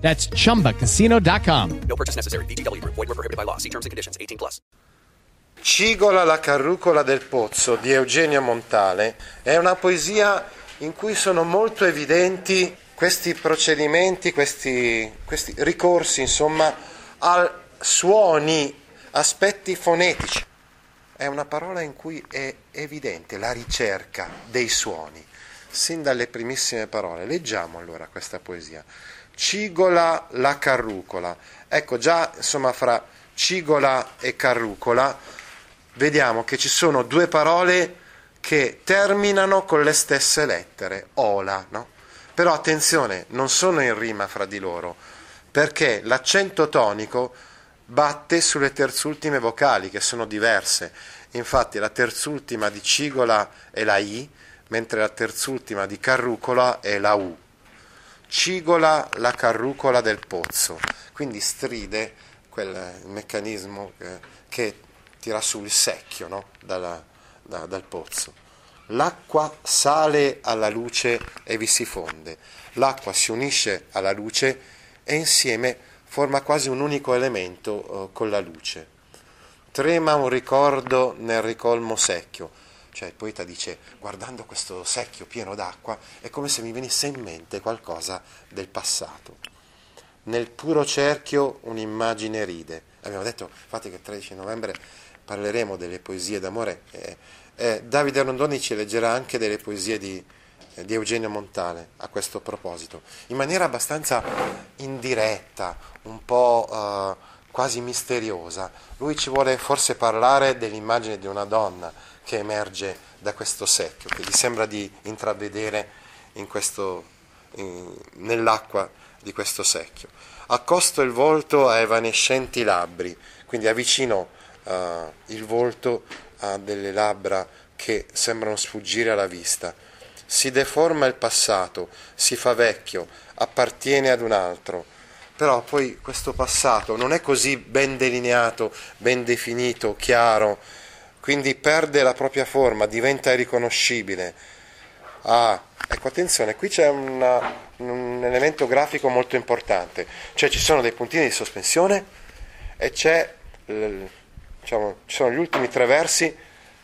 That's chumbacasino.com. No purchase necessary. VGW Group. Void were prohibited by law. See terms and conditions. 18 plus. Cigola la carrucola del pozzo di Eugenio Montale è una poesia in cui sono molto evidenti questi procedimenti, questi, questi ricorsi, insomma, a suoni, aspetti fonetici. È una parola in cui è evidente la ricerca dei suoni, sin dalle primissime parole. Leggiamo allora questa poesia. Cigola la carrucola. Ecco, già insomma fra cigola e carrucola vediamo che ci sono due parole che terminano con le stesse lettere, ola, no? Però attenzione, non sono in rima fra di loro, perché l'accento tonico batte sulle terzultime vocali che sono diverse. Infatti la terzultima di cigola è la I, mentre la terzultima di carrucola è la U cigola la carrucola del pozzo, quindi stride quel meccanismo che, che tira su il secchio no? Dalla, da, dal pozzo. L'acqua sale alla luce e vi si fonde, l'acqua si unisce alla luce e insieme forma quasi un unico elemento uh, con la luce. Trema un ricordo nel ricolmo secchio, cioè il poeta dice, guardando questo secchio pieno d'acqua, è come se mi venisse in mente qualcosa del passato. Nel puro cerchio un'immagine ride. Abbiamo detto, infatti, che il 13 novembre parleremo delle poesie d'amore. Eh, eh, Davide Rondoni ci leggerà anche delle poesie di, eh, di Eugenio Montale a questo proposito, in maniera abbastanza indiretta, un po' eh, quasi misteriosa. Lui ci vuole forse parlare dell'immagine di una donna che emerge da questo secchio, che gli sembra di intravedere in questo, in, nell'acqua di questo secchio. Accosto il volto a evanescenti labbri, quindi avvicino uh, il volto a delle labbra che sembrano sfuggire alla vista. Si deforma il passato, si fa vecchio, appartiene ad un altro. Però poi questo passato non è così ben delineato, ben definito, chiaro, quindi perde la propria forma, diventa irriconoscibile. Ah, ecco attenzione, qui c'è una, un elemento grafico molto importante, cioè ci sono dei puntini di sospensione e c'è, diciamo, ci sono gli ultimi tre versi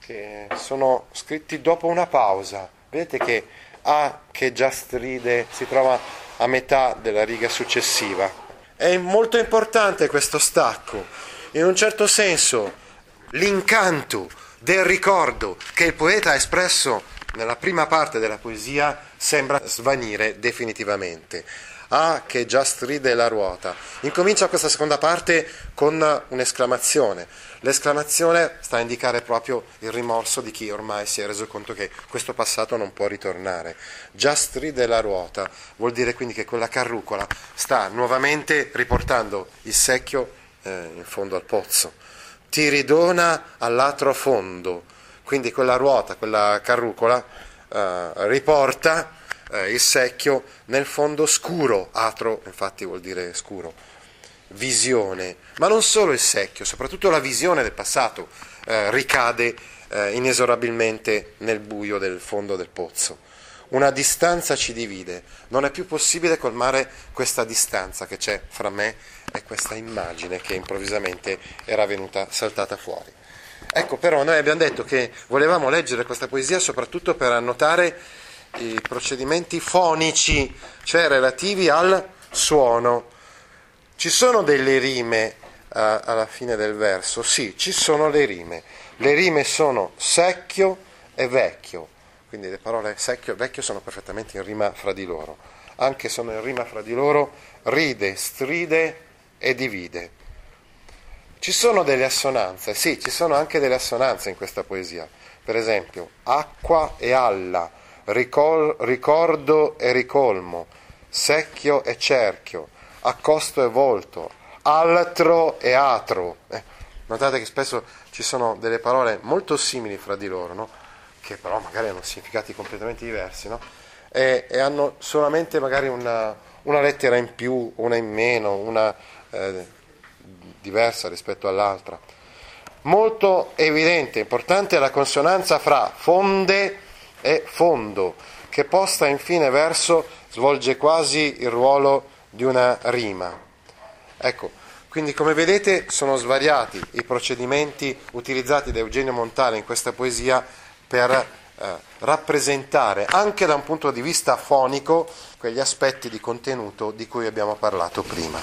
che sono scritti dopo una pausa. Vedete che A che già stride si trova a metà della riga successiva. È molto importante questo stacco, in un certo senso l'incanto del ricordo che il poeta ha espresso nella prima parte della poesia sembra svanire definitivamente. Ah, che già stride la ruota. Incomincia questa seconda parte con un'esclamazione. L'esclamazione sta a indicare proprio il rimorso di chi ormai si è reso conto che questo passato non può ritornare. Già stride la ruota vuol dire quindi che quella carrucola sta nuovamente riportando il secchio eh, in fondo al pozzo ti ridona all'altro fondo. Quindi quella ruota, quella carrucola, eh, riporta eh, il secchio nel fondo scuro. Atro, infatti, vuol dire scuro. Visione, ma non solo il secchio, soprattutto la visione del passato eh, ricade eh, inesorabilmente nel buio del fondo del pozzo. Una distanza ci divide, non è più possibile colmare questa distanza che c'è fra me e questa immagine che improvvisamente era venuta saltata fuori. Ecco, però noi abbiamo detto che volevamo leggere questa poesia soprattutto per annotare i procedimenti fonici, cioè relativi al suono. Ci sono delle rime uh, alla fine del verso? Sì, ci sono le rime. Le rime sono secchio e vecchio, quindi le parole secchio e vecchio sono perfettamente in rima fra di loro. Anche sono in rima fra di loro ride, stride e divide. Ci sono delle assonanze, sì, ci sono anche delle assonanze in questa poesia. Per esempio, acqua e alla, ricol- ricordo e ricolmo, secchio e cerchio, accosto e volto, altro e atro. Eh, Notate che spesso ci sono delle parole molto simili fra di loro, no? che però magari hanno significati completamente diversi, no? e, e, hanno solamente magari una, una, lettera in più, una in meno, una eh, diversa rispetto all'altra. Molto evidente, importante è la consonanza fra fonde e fondo, che posta infine verso svolge quasi il ruolo di una rima. Ecco, quindi come vedete sono svariati i procedimenti utilizzati da Eugenio Montale in questa poesia per eh, rappresentare anche da un punto di vista fonico quegli aspetti di contenuto di cui abbiamo parlato prima.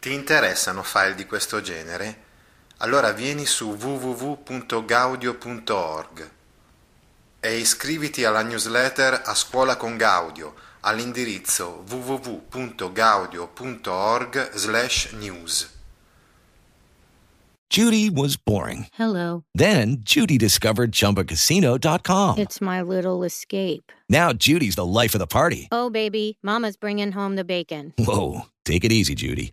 Ti interessano file di questo genere? Allora vieni su www.gaudio.org e iscriviti alla newsletter A Scuola con Gaudio all'indirizzo www.gaudio.org/news. Judy was boring. Hello. Then Judy discovered chumbacasino.com. It's my little escape. Now Judy's the life of the party. Oh baby, mama's bringing home the bacon. Whoa, take it easy, Judy.